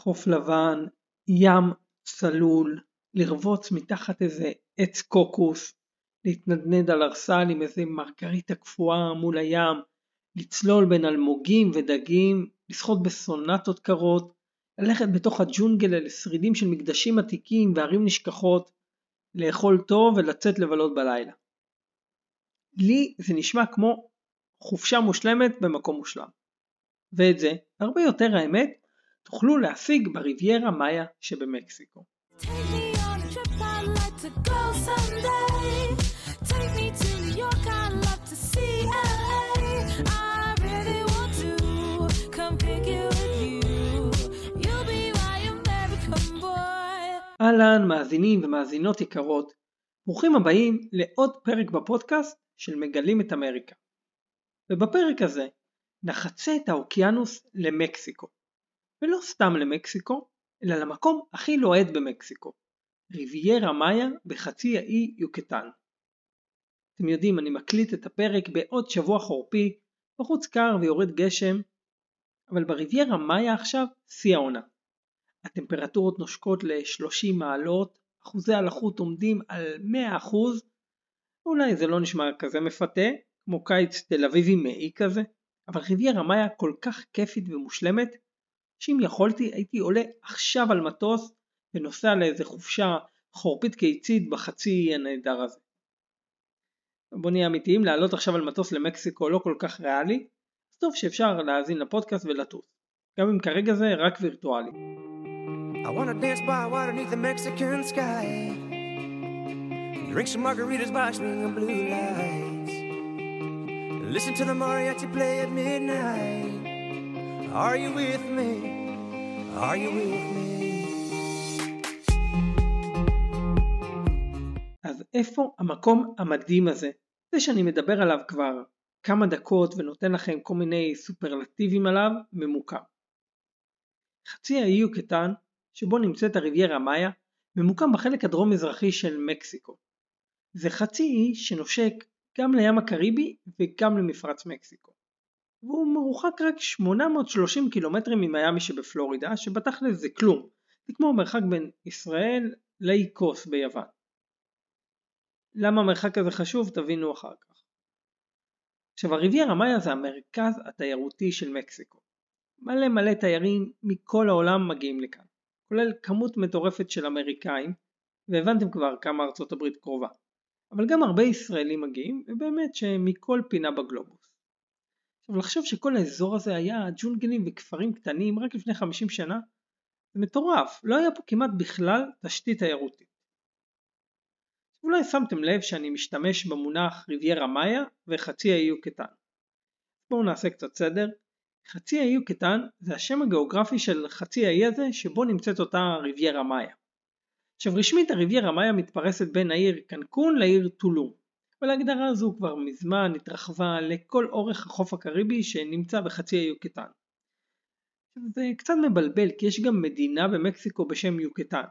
חוף לבן, ים צלול, לרבוץ מתחת איזה עץ קוקוס, להתנדנד על ארסל עם איזה מרגריטה קפואה מול הים, לצלול בין אלמוגים ודגים, לשחות בסונטות קרות, ללכת בתוך הג'ונגל אל שרידים של מקדשים עתיקים וערים נשכחות, לאכול טוב ולצאת לבלות בלילה. לי זה נשמע כמו חופשה מושלמת במקום מושלם. ואת זה, הרבה יותר האמת, תוכלו להשיג בריביירה מאיה שבמקסיקו. אהלן מאזינים ומאזינות יקרות, ברוכים הבאים לעוד פרק בפודקאסט של מגלים את אמריקה. ובפרק הזה נחצה את האוקיינוס למקסיקו. ולא סתם למקסיקו, אלא למקום הכי לוהט במקסיקו, ריביירה מאיה בחצי האי יוקטן. אתם יודעים, אני מקליט את הפרק בעוד שבוע חורפי, בחוץ קר ויורד גשם, אבל בריביירה מאיה עכשיו שיא העונה. הטמפרטורות נושקות ל-30 מעלות, אחוזי הלחות עומדים על 100%, אולי זה לא נשמע כזה מפתה, כמו קיץ תל אביבי מאי כזה, אבל ריביירה מאיה כל כך כיפית ומושלמת, שאם יכולתי הייתי עולה עכשיו על מטוס ונוסע לאיזה חופשה חורפית קיצית בחצי הנהדר הזה. בוא נהיה אמיתיים, לעלות עכשיו על מטוס למקסיקו לא כל כך ריאלי, אז טוב שאפשר להאזין לפודקאסט ולטוס, גם אם כרגע זה רק וירטואלי. Listen to the mariachi play at midnight Are you with me? Are you with me? אז איפה המקום המדהים הזה? זה שאני מדבר עליו כבר כמה דקות ונותן לכם כל מיני סופרלטיבים עליו, ממוקם. חצי האי הוא קטן, שבו נמצאת הריביירה מאיה, ממוקם בחלק הדרום-מזרחי של מקסיקו. זה חצי אי שנושק גם לים הקריבי וגם למפרץ מקסיקו. והוא מרוחק רק 830 קילומטרים ממיאמי שבפלורידה, שבתכל'ס זה כלום. זה כמו המרחק בין ישראל לאי קוס ביוון. למה המרחק הזה חשוב תבינו אחר כך. עכשיו הריביירה מאיה זה המרכז התיירותי של מקסיקו. מלא מלא תיירים מכל העולם מגיעים לכאן, כולל כמות מטורפת של אמריקאים, והבנתם כבר כמה ארצות הברית קרובה. אבל גם הרבה ישראלים מגיעים, ובאמת שמכל פינה בגלובוס. עכשיו לחשוב שכל האזור הזה היה ג'ונגלים וכפרים קטנים רק לפני 50 שנה, זה מטורף, לא היה פה כמעט בכלל תשתית תיירותית. אולי שמתם לב שאני משתמש במונח ריביירה מאיה וחצי האי קטן. בואו נעשה קצת סדר. חצי האי קטן זה השם הגיאוגרפי של חצי האי הזה שבו נמצאת אותה ריביירה מאיה. עכשיו רשמית הריביירה מאיה מתפרסת בין העיר קנקון לעיר טולום. אבל ההגדרה הזו כבר מזמן התרחבה לכל אורך החוף הקריבי שנמצא בחצי האי יוקטן. זה קצת מבלבל כי יש גם מדינה במקסיקו בשם יוקטן.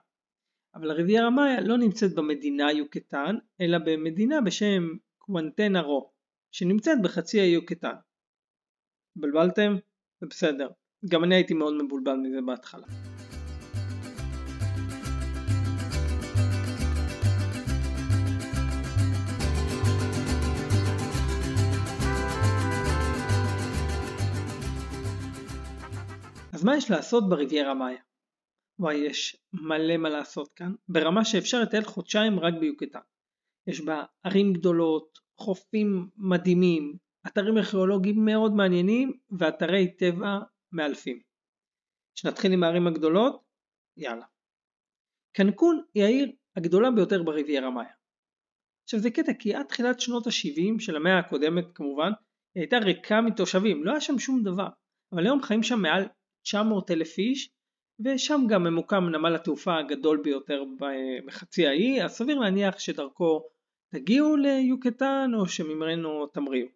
אבל הריביירה מאיה לא נמצאת במדינה יוקטן, אלא במדינה בשם קוונטנה רו, שנמצאת בחצי האי יוקטן. התבלבלתם? זה בסדר. גם אני הייתי מאוד מבולבל מזה בהתחלה. אז מה יש לעשות בריביירה מאיה? וואי, יש מלא מה לעשות כאן, ברמה שאפשר לטייל חודשיים רק ביוקטן. יש בה ערים גדולות, חופים מדהימים, אתרים ארכיאולוגיים מאוד מעניינים ואתרי טבע מאלפים. שנתחיל עם הערים הגדולות? יאללה. קנקון היא העיר הגדולה ביותר בריביירה מאיה. עכשיו זה קטע כי עד תחילת שנות ה-70 של המאה הקודמת כמובן, היא הייתה ריקה מתושבים, לא היה שם שום דבר, אבל היום חיים שם מעל 900 אלף איש ושם גם ממוקם נמל התעופה הגדול ביותר בחצי האי, אז סביר להניח שדרכו תגיעו ליוקטן או שממנו תמריאו.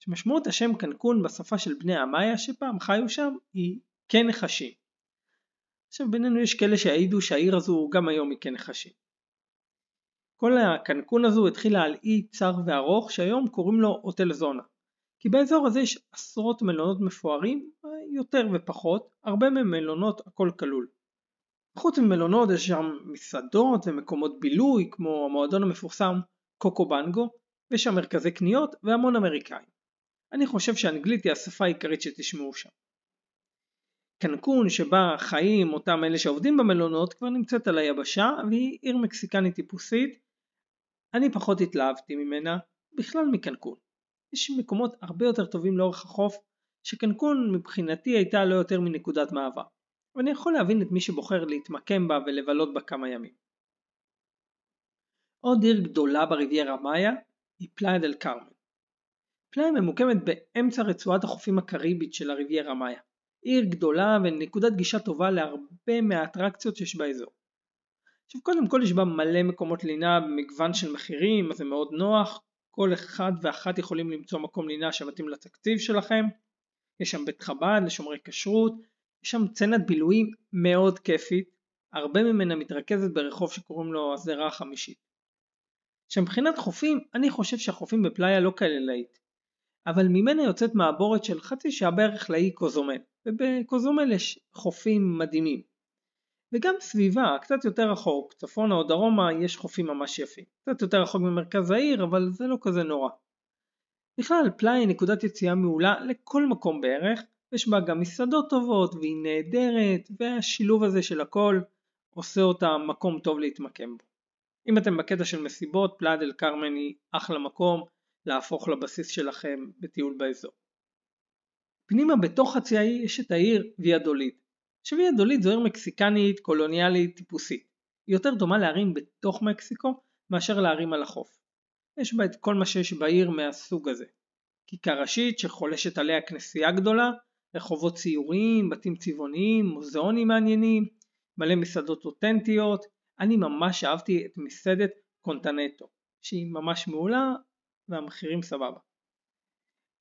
שמשמעות השם קנקון בשפה של בני המאיה שפעם חיו שם היא כן נחשים. עכשיו בינינו יש כאלה שהעידו שהעיר הזו גם היום היא כן נחשים. כל הקנקון הזו התחילה על אי צר וארוך שהיום קוראים לו אוטל זונה. כי באזור הזה יש עשרות מלונות מפוארים יותר ופחות, הרבה ממלונות הכל כלול. חוץ ממלונות יש שם מסעדות ומקומות בילוי כמו המועדון המפורסם קוקו בנגו, ויש שם מרכזי קניות והמון אמריקאים. אני חושב שאנגלית היא השפה העיקרית שתשמעו שם. קנקון שבה חיים אותם אלה שעובדים במלונות כבר נמצאת על היבשה והיא עיר מקסיקנית טיפוסית. אני פחות התלהבתי ממנה, בכלל מקנקון. יש מקומות הרבה יותר טובים לאורך החוף שקנקון מבחינתי הייתה לא יותר מנקודת מעבר. ואני יכול להבין את מי שבוחר להתמקם בה ולבלות בה כמה ימים. עוד עיר גדולה בריביירה מאיה היא פלאיה דל קרמן. פלאיה ממוקמת באמצע רצועת החופים הקריבית של הריביירה מאיה. עיר גדולה ונקודת גישה טובה להרבה מהאטרקציות שיש באזור. עכשיו קודם כל יש בה מלא מקומות לינה במגוון של מחירים, אז זה מאוד נוח, כל אחד ואחת יכולים למצוא מקום לינה שמתאים לתקציב שלכם. יש שם בית חב"ד לשומרי כשרות, יש שם צנת בילויים מאוד כיפית, הרבה ממנה מתרכזת ברחוב שקוראים לו הזרה החמישית. שמבחינת חופים, אני חושב שהחופים בפלאיה לא כאלה להיט, אבל ממנה יוצאת מעבורת של חצי שעה בערך לאי קוזומל, ובקוזומל יש חופים מדהימים. וגם סביבה, קצת יותר רחוק, צפונה או דרומה, יש חופים ממש יפים. קצת יותר רחוק ממרכז העיר, אבל זה לא כזה נורא. בכלל, פלאי היא נקודת יציאה מעולה לכל מקום בערך, יש בה גם מסעדות טובות, והיא נהדרת, והשילוב הזה של הכל עושה אותה מקום טוב להתמקם בו. אם אתם בקטע של מסיבות, פלאד אל קרמן היא אחלה מקום להפוך לבסיס שלכם בטיול באזור. פנימה בתוך חצי האי יש את העיר ויאדוליד. שוויאדוליד זו עיר מקסיקנית קולוניאלית טיפוסית. היא יותר דומה לערים בתוך מקסיקו מאשר לערים על החוף. יש בה את כל מה שיש בעיר מהסוג הזה. כיכר ראשית שחולשת עליה כנסייה גדולה, רחובות ציוריים, בתים צבעוניים, מוזיאונים מעניינים, מלא מסעדות אותנטיות. אני ממש אהבתי את מסעדת קונטנטו, שהיא ממש מעולה והמחירים סבבה.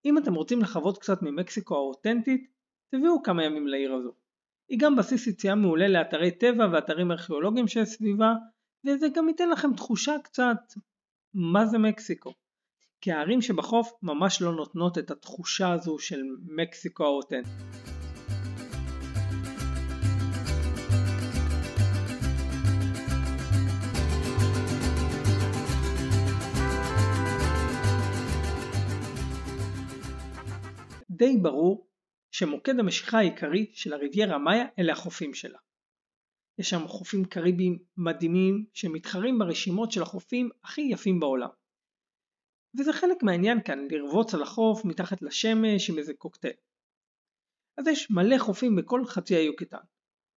אם אתם רוצים לחוות קצת ממקסיקו האותנטית, תביאו כמה ימים לעיר הזו. היא גם בסיס יציאה מעולה לאתרי טבע ואתרים ארכיאולוגיים שסביבה, וזה גם ייתן לכם תחושה קצת מה זה מקסיקו. כי הערים שבחוף ממש לא נותנות את התחושה הזו של מקסיקו האותנטית. די ברור שמוקד המשיכה העיקרי של הריביירה מאיה אלה החופים שלה. יש שם חופים קריביים מדהימים שמתחרים ברשימות של החופים הכי יפים בעולם. וזה חלק מהעניין כאן, לרבוץ על החוף מתחת לשמש עם איזה קוקטייל. אז יש מלא חופים בכל חצי האי יוקטן,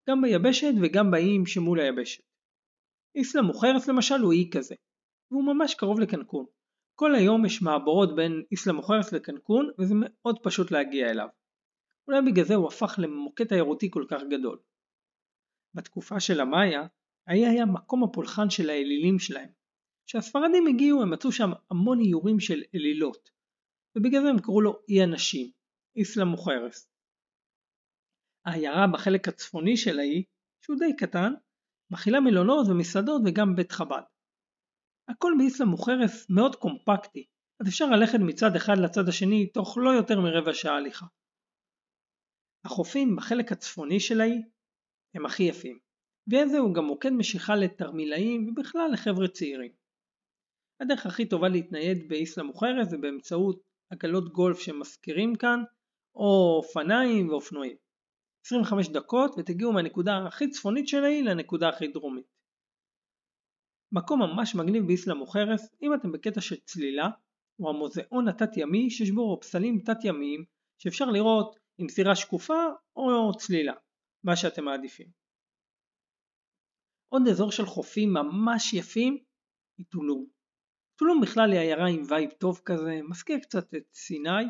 גם ביבשת וגם באיים שמול היבשת. איסלה מוכרס למשל הוא אי כזה, והוא ממש קרוב לקנקון. כל היום יש מעבורות בין איסלה מוכרס לקנקון וזה מאוד פשוט להגיע אליו. אולי בגלל זה הוא הפך למוקד תיירותי כל כך גדול. בתקופה של המאיה, האי היה מקום הפולחן של האלילים שלהם. כשהספרדים הגיעו הם מצאו שם המון איורים של אלילות, ובגלל זה הם קראו לו אי הנשים, איסלה מוכרס. העיירה בחלק הצפוני של האי, שהוא די קטן, מכילה מלונות ומסעדות וגם בית חב"ד. הכל באיסלה מוכרס מאוד קומפקטי, אז אפשר ללכת מצד אחד לצד השני תוך לא יותר מרבע שעה הליכה. החופים בחלק הצפוני של האי הם הכי יפים, ואיזה הוא גם מוקד משיכה לתרמילאים ובכלל לחבר'ה צעירים. הדרך הכי טובה להתנייד באיסלה מוכרת זה באמצעות עגלות גולף שמזכירים כאן, או אופניים ואופנועים. 25 דקות ותגיעו מהנקודה הכי צפונית של האי לנקודה הכי דרומית. מקום ממש מגניב באיסלה מוחרס, אם אתם בקטע של צלילה, הוא המוזיאון התת-ימי שיש בו פסלים תת-ימיים שאפשר לראות עם סירה שקופה או צלילה, מה שאתם מעדיפים. עוד אזור של חופים ממש יפים היא טולום. טולום בכלל היא עיירה עם vibe טוב כזה, מזכיר קצת את סיני.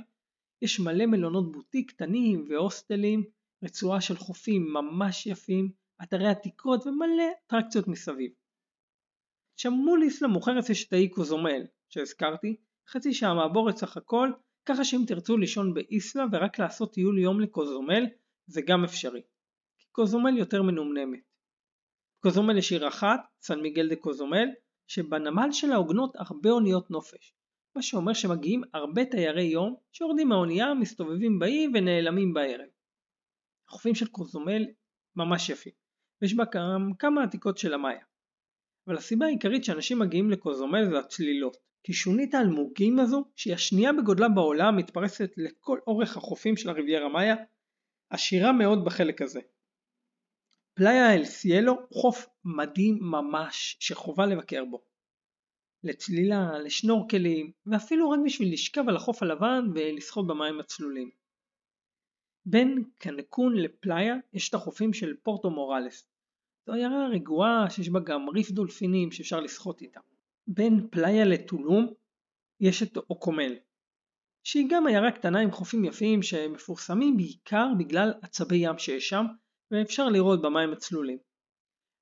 יש מלא מלונות בוטיק קטנים והוסטלים, רצועה של חופים ממש יפים, אתרי עתיקות ומלא אטרקציות מסביב. שם מול איסלאם מוכרת יש את האי קוזומל שהזכרתי, חצי שעה מעבורת סך הכל, ככה שאם תרצו לישון באיסלה ורק לעשות טיול יום לקוזומל זה גם אפשרי. קוזומל יותר מנומנמת. קוזומל יש עיר אחת, סן מיגל דה קוזומל, שבנמל שלה עוגנות הרבה אוניות נופש. מה שאומר שמגיעים הרבה תיירי יום שיורדים מהאונייה, מסתובבים באי ונעלמים בערב. החופים של קוזומל ממש יפים, ויש בה כמה עתיקות של המאיה. אבל הסיבה העיקרית שאנשים מגיעים לקוזומל זה הצלילות, כי שונית האלמוגים הזו, שהיא השנייה בגודלה בעולם, מתפרסת לכל אורך החופים של הריביירה מאיה, עשירה מאוד בחלק הזה. פלאיה אל סיאלו הוא חוף מדהים ממש שחובה לבקר בו. לצלילה, לשנורקלים, ואפילו רק בשביל לשכב על החוף הלבן ולשחות במים הצלולים. בין קנקון לפלאיה יש את החופים של פורטו מוראלס. זו עיירה רגועה שיש בה גם ריף דולפינים שאפשר לשחות איתה. בין פלאיה לטולום יש את אוקומל, שהיא גם עיירה קטנה עם חופים יפים שמפורסמים בעיקר בגלל עצבי ים שיש שם ואפשר לראות במים הצלולים.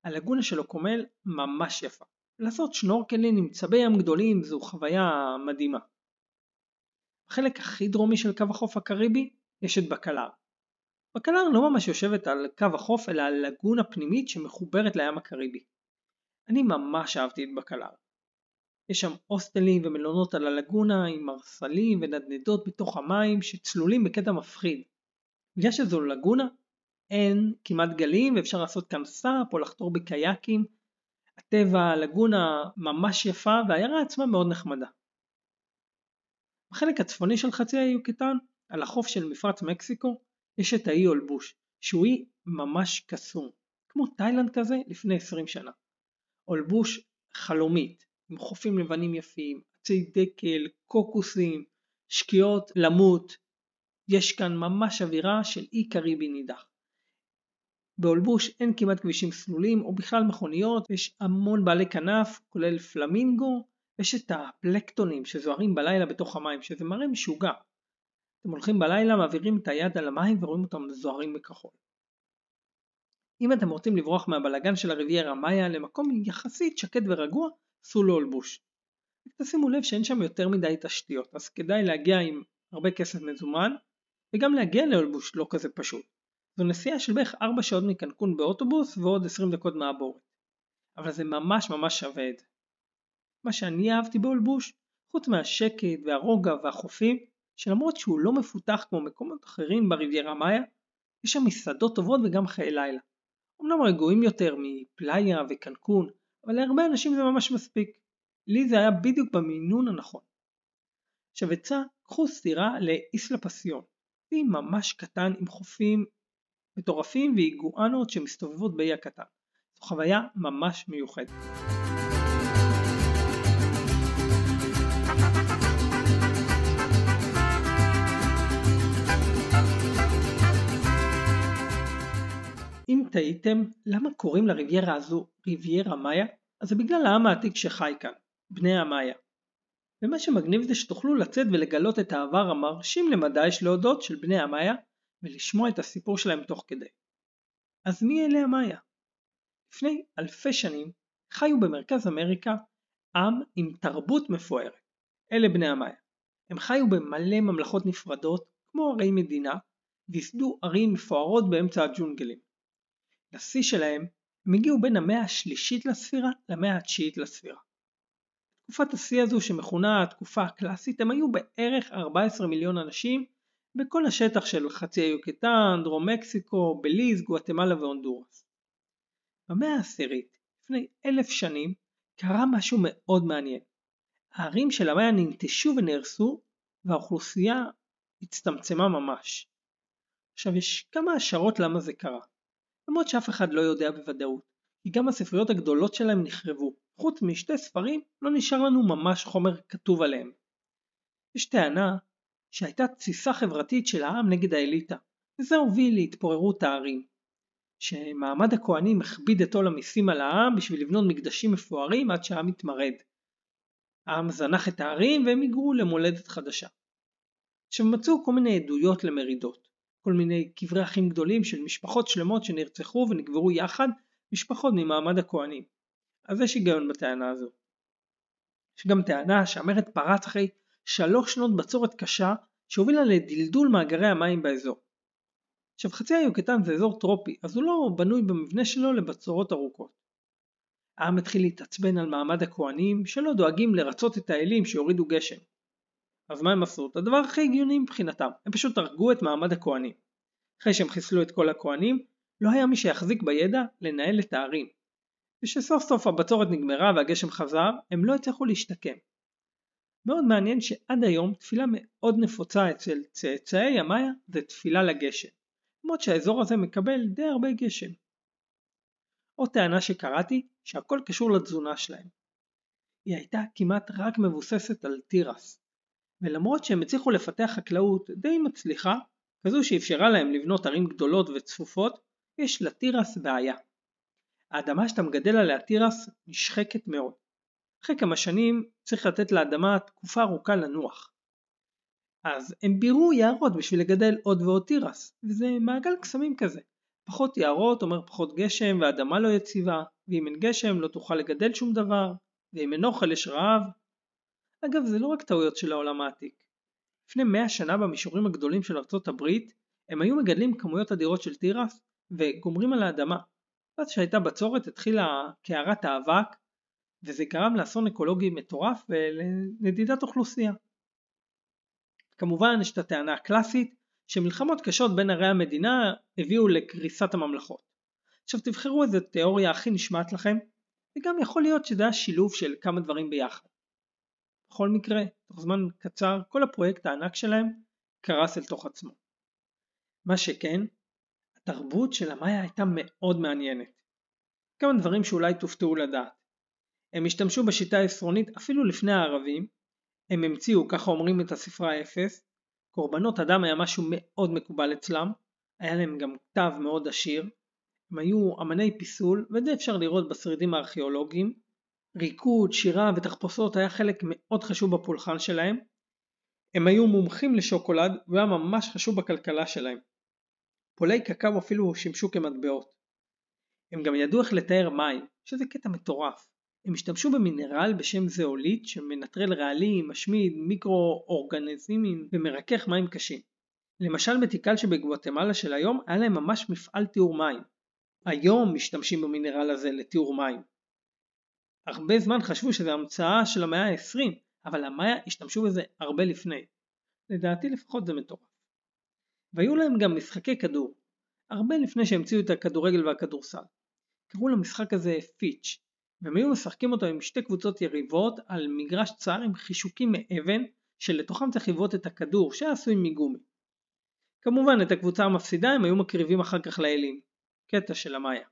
הלגונה של אוקומל ממש יפה. לעשות שנורקלין עם צבי ים גדולים זו חוויה מדהימה. בחלק הכי דרומי של קו החוף הקריבי יש את בקלר. בקלר לא ממש יושבת על קו החוף אלא על לגונה פנימית שמחוברת לים הקריבי. אני ממש אהבתי את בקלר. יש שם הוסטלים ומלונות על הלגונה עם מרסלים ונדנדות בתוך המים שצלולים בקטע מפחיד. בגלל שזו לגונה אין כמעט גלים ואפשר לעשות כאן סאפ או לחתור בקייקים. הטבע, הלגונה ממש יפה והעיירה עצמה מאוד נחמדה. בחלק הצפוני של חצי האי יוקטן, על החוף של מפרץ מקסיקו, יש את האי אולבוש, שהוא אי ממש קסום, כמו תאילנד כזה לפני 20 שנה. אולבוש חלומית, עם חופים לבנים יפים, עצי דקל, קוקוסים, שקיעות למות. יש כאן ממש אווירה של אי קריבי נידח. באולבוש אין כמעט כבישים סלולים או בכלל מכוניות, יש המון בעלי כנף, כולל פלמינגו, ויש את הפלקטונים שזוהרים בלילה בתוך המים, שזה מראה משוגע. אתם הולכים בלילה, מעבירים את היד על המים ורואים אותם זוהרים בכחול. אם אתם רוצים לברוח מהבלגן של הריביירה מאיה למקום יחסית שקט ורגוע, סעו לאולבוש. תשימו לב שאין שם יותר מדי תשתיות, אז כדאי להגיע עם הרבה כסף מזומן, וגם להגיע לאולבוש לא כזה פשוט. זו נסיעה של בערך 4 שעות מקנקון באוטובוס ועוד 20 דקות מהבורת. אבל זה ממש ממש שווה את זה. מה שאני אהבתי באולבוש, חוץ מהשקט והרוגע והחופים, שלמרות שהוא לא מפותח כמו מקומות אחרים בריביירה מאיה, יש שם מסעדות טובות וגם חיי לילה. אמנם רגועים יותר מפלאיה וקנקון, אבל להרבה אנשים זה ממש מספיק. לי זה היה בדיוק במינון הנכון. עכשיו עצה, קחו סטירה לאיסלה פסיון. אי ממש קטן עם חופים מטורפים ואיגואנות שמסתובבות באי הקטן. זו חוויה ממש מיוחדת. אם תהיתם למה קוראים לריביירה הזו ריביירה מאיה, אז זה בגלל העם העתיק שחי כאן, בני המאיה. ומה שמגניב זה שתוכלו לצאת ולגלות את העבר המרשים למדי יש להודות של בני המאיה ולשמוע את הסיפור שלהם תוך כדי. אז מי אלה המאיה? לפני אלפי שנים חיו במרכז אמריקה עם עם תרבות מפוארת. אלה בני המאיה. הם חיו במלא ממלכות נפרדות, כמו ערי מדינה, וייסדו ערים מפוארות באמצע הג'ונגלים. לשיא שלהם הם הגיעו בין המאה השלישית לספירה למאה התשיעית לספירה. תקופת השיא הזו שמכונה התקופה הקלאסית הם היו בערך 14 מיליון אנשים בכל השטח של חצי היוקטן, דרום מקסיקו, בליז, גואטמלה והונדורס. במאה העשירית, לפני אלף שנים, קרה משהו מאוד מעניין. הערים של המאה ננטשו ונהרסו והאוכלוסייה הצטמצמה ממש. עכשיו יש כמה השערות למה זה קרה. למרות שאף אחד לא יודע בוודאות, כי גם הספריות הגדולות שלהם נחרבו, חוץ משתי ספרים לא נשאר לנו ממש חומר כתוב עליהם. יש טענה שהייתה תסיסה חברתית של העם נגד האליטה, וזה הוביל להתפוררות הערים. שמעמד הכהנים הכביד את עול המיסים על העם בשביל לבנות מקדשים מפוארים עד שהעם התמרד. העם זנח את הערים והם היגרו למולדת חדשה. עכשיו מצאו כל מיני עדויות למרידות. כל מיני קברי אחים גדולים של משפחות שלמות שנרצחו ונקברו יחד, משפחות ממעמד הכהנים. אז יש היגיון בטענה הזו. יש גם טענה שהמרד פרץ אחרי שלוש שנות בצורת קשה שהובילה לדלדול מאגרי המים באזור. עכשיו חצי האי יוקטן זה אזור טרופי, אז הוא לא בנוי במבנה שלו לבצורות ארוכות. העם התחיל להתעצבן על מעמד הכהנים שלא דואגים לרצות את האלים שיורידו גשם. אז מה הם עשו? את הדבר הכי הגיוני מבחינתם, הם פשוט הרגו את מעמד הכהנים. אחרי שהם חיסלו את כל הכהנים, לא היה מי שיחזיק בידע לנהל את הערים. ושסוף סוף הבצורת נגמרה והגשם חזר, הם לא הצליחו להשתקם. מאוד מעניין שעד היום תפילה מאוד נפוצה אצל צאצאי המאיה זה תפילה לגשם, למרות שהאזור הזה מקבל די הרבה גשם. עוד טענה שקראתי שהכל קשור לתזונה שלהם. היא הייתה כמעט רק מבוססת על תירס, ולמרות שהם הצליחו לפתח חקלאות די מצליחה, כזו שאפשרה להם לבנות ערים גדולות וצפופות, יש לתירס בעיה. האדמה שאתה מגדל עליה תירס נשחקת מאוד. אחרי כמה שנים צריך לתת לאדמה תקופה ארוכה לנוח. אז הם בירו יערות בשביל לגדל עוד ועוד תירס, וזה מעגל קסמים כזה. פחות יערות אומר פחות גשם והאדמה לא יציבה, ואם אין גשם לא תוכל לגדל שום דבר, ואם אין אוכל יש רעב. אגב זה לא רק טעויות של העולם העתיק. לפני מאה שנה במישורים הגדולים של ארצות הברית, הם היו מגדלים כמויות אדירות של תירס וגומרים על האדמה. ואז שהייתה בצורת התחילה קערת האבק וזה גרם לאסון אקולוגי מטורף ולנדידת אוכלוסייה. כמובן יש את הטענה הקלאסית שמלחמות קשות בין ערי המדינה הביאו לקריסת הממלכות. עכשיו תבחרו איזה תיאוריה הכי נשמעת לכם וגם יכול להיות שזה היה שילוב של כמה דברים ביחד. בכל מקרה, תוך זמן קצר כל הפרויקט הענק שלהם קרס אל תוך עצמו. מה שכן, התרבות של המאיה הייתה מאוד מעניינת. כמה דברים שאולי תופתעו לדעת. הם השתמשו בשיטה העשרונית אפילו לפני הערבים, הם המציאו, ככה אומרים את הספרה האפס, קורבנות אדם היה משהו מאוד מקובל אצלם, היה להם גם כתב מאוד עשיר, הם היו אמני פיסול, ואת זה אפשר לראות בשרידים הארכיאולוגיים, ריקוד, שירה ותחפושות היה חלק מאוד חשוב בפולחן שלהם, הם היו מומחים לשוקולד והיה ממש חשוב בכלכלה שלהם. פולי קקאו אפילו שימשו כמטבעות. הם גם ידעו איך לתאר מים, שזה קטע מטורף. הם השתמשו במינרל בשם זאוליט שמנטרל רעלים, משמיד, מיקרו-אורגניזמים ומרכך מים קשים. למשל בתיקל שבגואטמלה של היום היה להם ממש מפעל טיהור מים. היום משתמשים במינרל הזה לטיהור מים. הרבה זמן חשבו שזה המצאה של המאה ה-20, אבל המאיה השתמשו בזה הרבה לפני. לדעתי לפחות זה מטורף. והיו להם גם משחקי כדור, הרבה לפני שהמציאו את הכדורגל והכדורסל. קראו למשחק הזה פיץ', והם היו משחקים אותו עם שתי קבוצות יריבות על מגרש צר עם חישוקים מאבן שלתוכם צריך לבעוט את הכדור שהיה עשוי מגומי. כמובן את הקבוצה המפסידה הם היו מקריבים אחר כך לאלים. קטע של המאיה.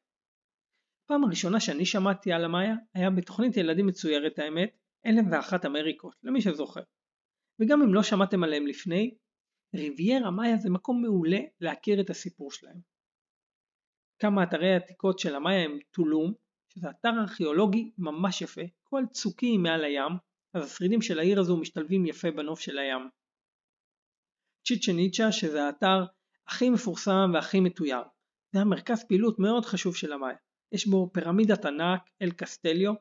פעם הראשונה שאני שמעתי על המאיה היה בתוכנית ילדים מצוירת האמת, אלף ואחת אמריקות, למי שזוכר. וגם אם לא שמעתם עליהם לפני, ריביירה מאיה זה מקום מעולה להכיר את הסיפור שלהם. כמה אתרי עתיקות של המאיה הם טולום, שזה אתר ארכיאולוגי ממש יפה, כל צוקים מעל הים, אז השרידים של העיר הזו משתלבים יפה בנוף של הים. צ'יצ'ניצ'ה שזה האתר הכי מפורסם והכי מתויר. זה המרכז פעילות מאוד חשוב של המאיה. יש בו פירמידת ענק, אל קסטליו,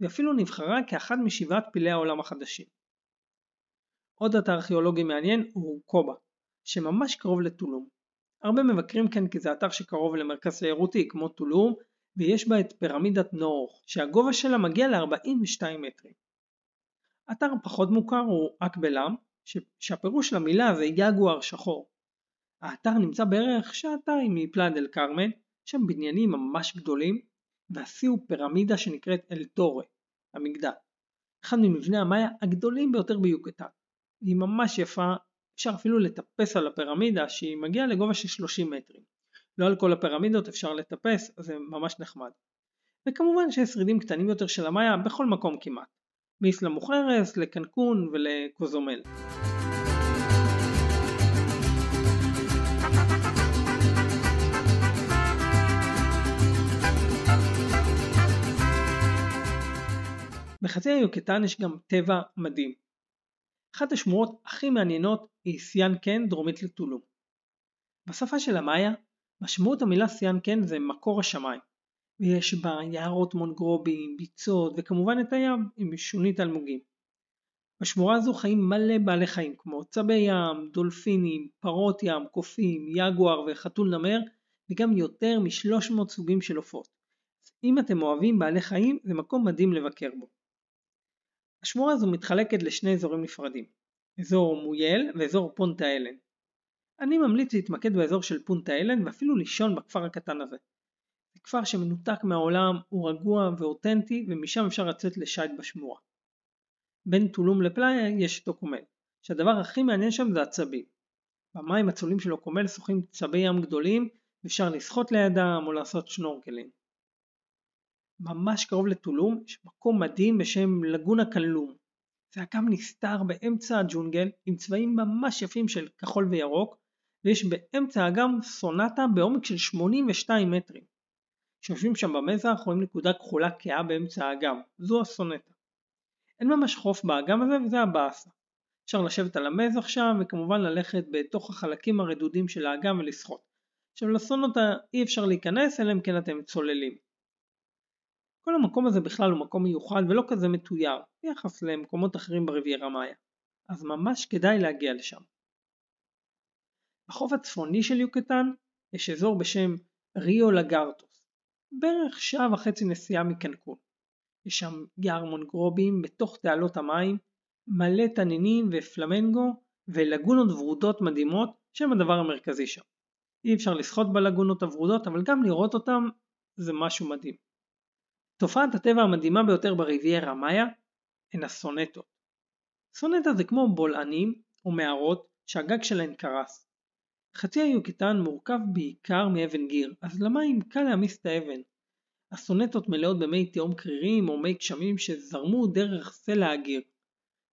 ואפילו נבחרה כאחד משבעת פילי העולם החדשים. עוד אתר ארכיאולוגי מעניין הוא קובה, שממש קרוב לטולום. הרבה מבקרים כאן כי זה אתר שקרוב למרכז תיירותי כמו טולום, ויש בה את פירמידת נורוך, שהגובה שלה מגיע ל-42 מטרים. אתר פחות מוכר הוא אקבלאם, שהפירוש של המילה זה יגואר שחור. האתר נמצא בערך שעתיים מפלאד אל כרמל, שם בניינים ממש גדולים, והשיא הוא פירמידה שנקראת אל טורה, המגדל. אחד ממבני המאיה הגדולים ביותר ביוקטן. היא ממש יפה, אפשר אפילו לטפס על הפירמידה שהיא מגיעה לגובה של 30 מטרים. לא על כל הפירמידות אפשר לטפס, אז זה ממש נחמד. וכמובן שיש שרידים קטנים יותר של המאיה בכל מקום כמעט. מאיסלה מוכרס לקנקון ולקוזומל. בחצי היוקטן יש גם טבע מדהים. אחת השמורות הכי מעניינות היא סיאן קן דרומית לטולום. בשפה של המאיה, משמעות המילה סיאן קן זה מקור השמיים, ויש בה יערות מונגרובים, ביצות וכמובן את הים עם שונית אלמוגים. בשמורה הזו חיים מלא בעלי חיים כמו צבי ים, דולפינים, פרות ים, קופים, יגואר וחתול נמר וגם יותר מ-300 סוגים של עופות. אם אתם אוהבים בעלי חיים זה מקום מדהים לבקר בו. השמורה הזו מתחלקת לשני אזורים נפרדים, אזור מויאל ואזור פונטה אלן. אני ממליץ להתמקד באזור של פונטה אלן ואפילו לישון בכפר הקטן הזה. זה כפר שמנותק מהעולם, הוא רגוע ואותנטי ומשם אפשר לצאת לשייט בשמורה. בין טולום לפלאיה יש את אוקומל, שהדבר הכי מעניין שם זה הצבים. במים הצולים של אוקומל שוחים צבי ים גדולים ואפשר לשחות לידם או לעשות שנורקלים. ממש קרוב לטולום יש מקום מדהים בשם לגונה קלום. זה אגם נסתר באמצע הג'ונגל עם צבעים ממש יפים של כחול וירוק ויש באמצע האגם סונטה בעומק של 82 מטרים. כשיושבים שם במזח רואים נקודה כחולה כהה באמצע האגם, זו הסונטה. אין ממש חוף באגם הזה וזה הבאסה. אפשר לשבת על המזח שם וכמובן ללכת בתוך החלקים הרדודים של האגם ולשחות. עכשיו לסונטה אי אפשר להיכנס אלא אם כן אתם צוללים. כל המקום הזה בכלל הוא מקום מיוחד ולא כזה מתויר ביחס למקומות אחרים ברביירה מאיה, אז ממש כדאי להגיע לשם. בחוף הצפוני של יוקטן יש אזור בשם ריו לגרטוס, בערך שעה וחצי נסיעה מקנקון. יש שם יער מונגרובים בתוך תעלות המים, מלא תנינים ופלמנגו ולגונות ורודות מדהימות שהם הדבר המרכזי שם. אי אפשר לשחות בלגונות הוורודות אבל גם לראות אותם זה משהו מדהים. תופעת הטבע המדהימה ביותר בריביירה מאיה הן הסונטות. סונטה זה כמו בולענים או מערות שהגג שלהן קרס. חצי היוקטן מורכב בעיקר מאבן גיר, אז למים קל להעמיס את האבן. הסונטות מלאות במי תהום קרירים או מי גשמים שזרמו דרך סלע הגיר.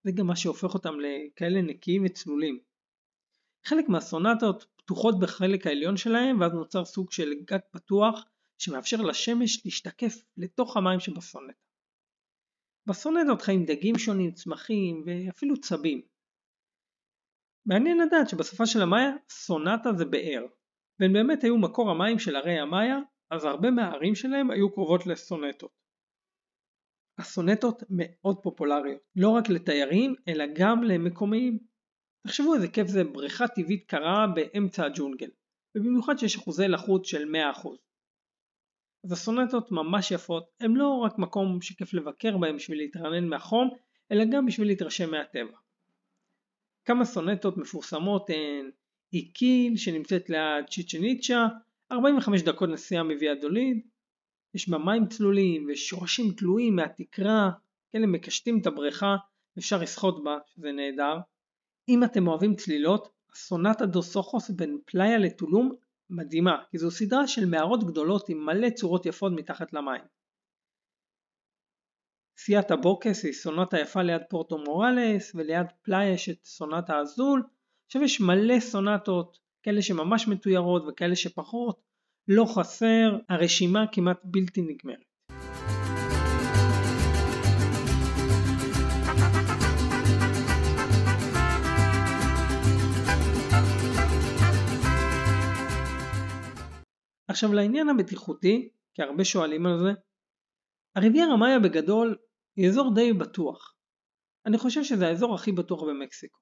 זה גם מה שהופך אותם לכאלה נקיים וצלולים. חלק מהסונטות פתוחות בחלק העליון שלהם ואז נוצר סוג של גג פתוח שמאפשר לשמש להשתקף לתוך המים שבסונטה. בסונטות חיים דגים שונים, צמחים ואפילו צבים. מעניין לדעת שבשפה של המאיה סונטה זה באר, והן באמת היו מקור המים של ערי המאיה, אז הרבה מהערים שלהם היו קרובות לסונטות. הסונטות מאוד פופולריות, לא רק לתיירים אלא גם למקומיים. תחשבו איזה כיף זה בריכה טבעית קרה באמצע הג'ונגל, ובמיוחד שיש אחוזי לחות של 100%. אז הסונטות ממש יפות, הן לא רק מקום שכיף לבקר בהם בשביל להתרענן מהחום, אלא גם בשביל להתרשם מהטבע. כמה סונטות מפורסמות הן איקיל שנמצאת ליד צ'יצ'ניצ'ה, 45 דקות נסיעה מוויה דוליד, יש בה מים צלולים ושורשים תלויים מהתקרה, כאלה מקשטים את הבריכה, אפשר לשחות בה, שזה נהדר. אם אתם אוהבים צלילות, הסנוטה דוס אוחוס בין פלאיה לטולום מדהימה, כי זו סדרה של מערות גדולות עם מלא צורות יפות מתחת למים. סיאטה בוקאס היא סנוטה יפה ליד פורטו מוראלס וליד פלאיה יש את סנוטה אזול. עכשיו יש מלא סנוטות, כאלה שממש מתוירות וכאלה שפחות, לא חסר, הרשימה כמעט בלתי נגמרת. עכשיו לעניין הבטיחותי, כי הרבה שואלים על זה, הריביירה מאיה בגדול היא אזור די בטוח. אני חושב שזה האזור הכי בטוח במקסיקו.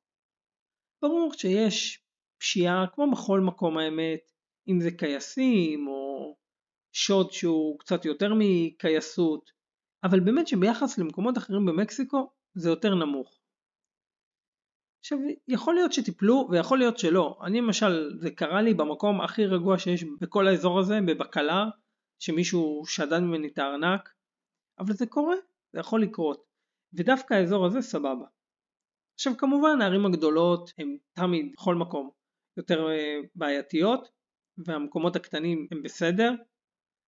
ברור שיש פשיעה כמו בכל מקום האמת, אם זה קייסים או שוד שהוא קצת יותר מקייסות, אבל באמת שביחס למקומות אחרים במקסיקו זה יותר נמוך. עכשיו יכול להיות שטיפלו ויכול להיות שלא, אני למשל זה קרה לי במקום הכי רגוע שיש בכל האזור הזה בבקלר שמישהו שדד ממני את הארנק אבל זה קורה, זה יכול לקרות ודווקא האזור הזה סבבה. עכשיו כמובן הערים הגדולות הן תמיד בכל מקום יותר אה, בעייתיות והמקומות הקטנים הם בסדר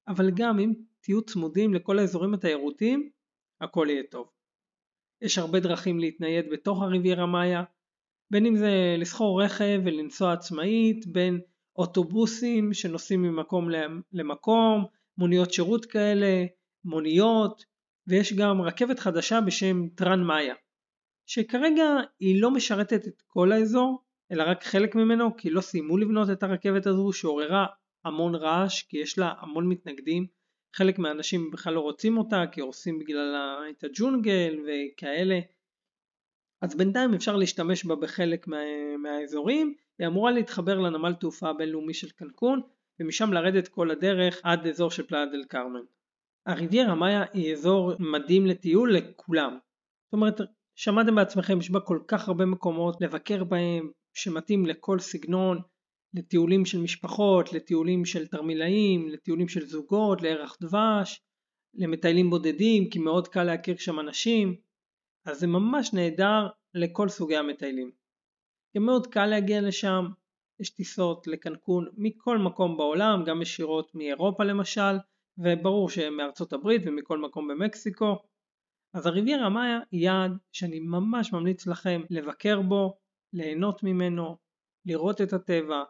אבל גם אם תהיו צמודים לכל האזורים התיירותיים הכל יהיה טוב. יש הרבה דרכים להתנייד בתוך הריביירה מאיה בין אם זה לסחור רכב ולנסוע עצמאית, בין אוטובוסים שנוסעים ממקום למקום, מוניות שירות כאלה, מוניות, ויש גם רכבת חדשה בשם טרן מאיה, שכרגע היא לא משרתת את כל האזור, אלא רק חלק ממנו, כי לא סיימו לבנות את הרכבת הזו שעוררה המון רעש, כי יש לה המון מתנגדים, חלק מהאנשים בכלל לא רוצים אותה, כי הורסים בגללה את הג'ונגל וכאלה. אז בינתיים אפשר להשתמש בה בחלק מה, מהאזורים, היא אמורה להתחבר לנמל תעופה הבינלאומי של קנקון ומשם לרדת כל הדרך עד אזור של פלאיה דל קרמן. הריביירה מאיה היא אזור מדהים לטיול לכולם. זאת אומרת, שמעתם בעצמכם, יש בה כל כך הרבה מקומות לבקר בהם שמתאים לכל סגנון, לטיולים של משפחות, לטיולים של תרמילאים, לטיולים של זוגות, לירח דבש, למטיילים בודדים כי מאוד קל להכיר שם אנשים, אז זה ממש נהדר לכל סוגי המטיילים. גם מאוד קל להגיע לשם, יש טיסות לקנקון מכל מקום בעולם, גם ישירות מאירופה למשל, וברור שמארצות הברית ומכל מקום במקסיקו. אז הריביירה מאיה היא יעד שאני ממש ממליץ לכם לבקר בו, ליהנות ממנו, לראות את הטבע,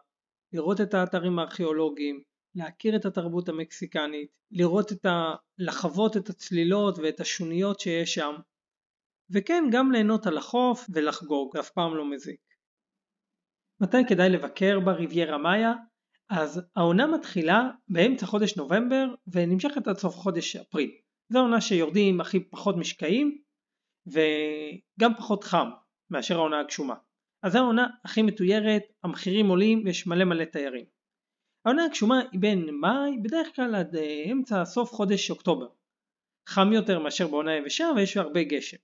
לראות את האתרים הארכיאולוגיים, להכיר את התרבות המקסיקנית, לראות את ה... לחוות את הצלילות ואת השוניות שיש שם, וכן גם ליהנות על החוף ולחגוג, זה אף פעם לא מזיק. מתי כדאי לבקר בריביירה מאיה? אז העונה מתחילה באמצע חודש נובמבר ונמשכת עד סוף חודש אפריל. זו העונה שיורדים הכי פחות משקעים וגם פחות חם מאשר העונה הגשומה. אז זו העונה הכי מתוירת, המחירים עולים ויש מלא מלא תיירים. העונה הגשומה היא בין מאי בדרך כלל עד אה, אמצע סוף חודש אוקטובר. חם יותר מאשר בעונה היבשה ויש הרבה גשם.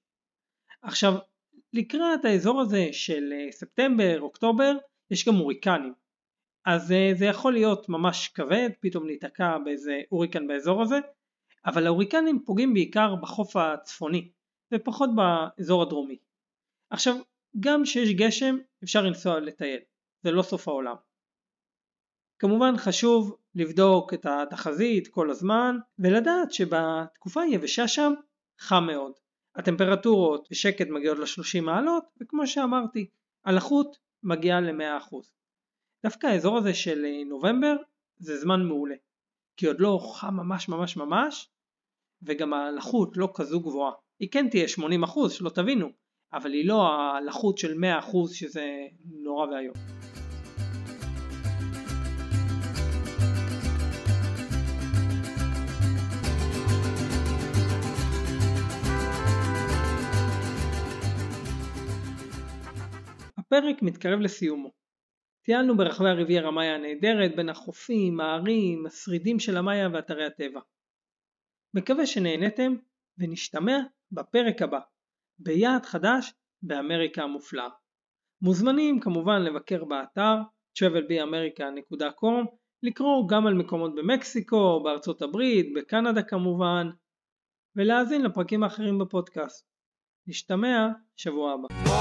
עכשיו לקראת האזור הזה של אה, ספטמבר, אוקטובר, יש גם הוריקנים. אז אה, זה יכול להיות ממש כבד, פתאום להיתקע באיזה הוריקן באזור הזה, אבל ההוריקנים פוגעים בעיקר בחוף הצפוני, ופחות באזור הדרומי. עכשיו, גם כשיש גשם אפשר לנסוע לטייל, זה לא סוף העולם. כמובן חשוב לבדוק את התחזית כל הזמן, ולדעת שבתקופה היבשה שם חם מאוד. הטמפרטורות בשקט מגיעות ל-30 מעלות, וכמו שאמרתי, הלחות מגיעה ל-100%. דווקא האזור הזה של אה, נובמבר זה זמן מעולה, כי עוד לא חם ממש ממש ממש, וגם הלחות לא כזו גבוהה. היא כן תהיה 80% שלא תבינו, אבל היא לא הלחות של 100% שזה נורא ואיום. הפרק מתקרב לסיומו. טיילנו ברחבי הריביירה מאיה הנהדרת בין החופים, הערים, השרידים של המאיה ואתרי הטבע. מקווה שנהנתם ונשתמע בפרק הבא, ביעד חדש באמריקה המופלאה. מוזמנים כמובן לבקר באתר travelbeamerica.com, לקרוא גם על מקומות במקסיקו, בארצות הברית, בקנדה כמובן, ולהאזין לפרקים האחרים בפודקאסט. נשתמע שבוע הבא.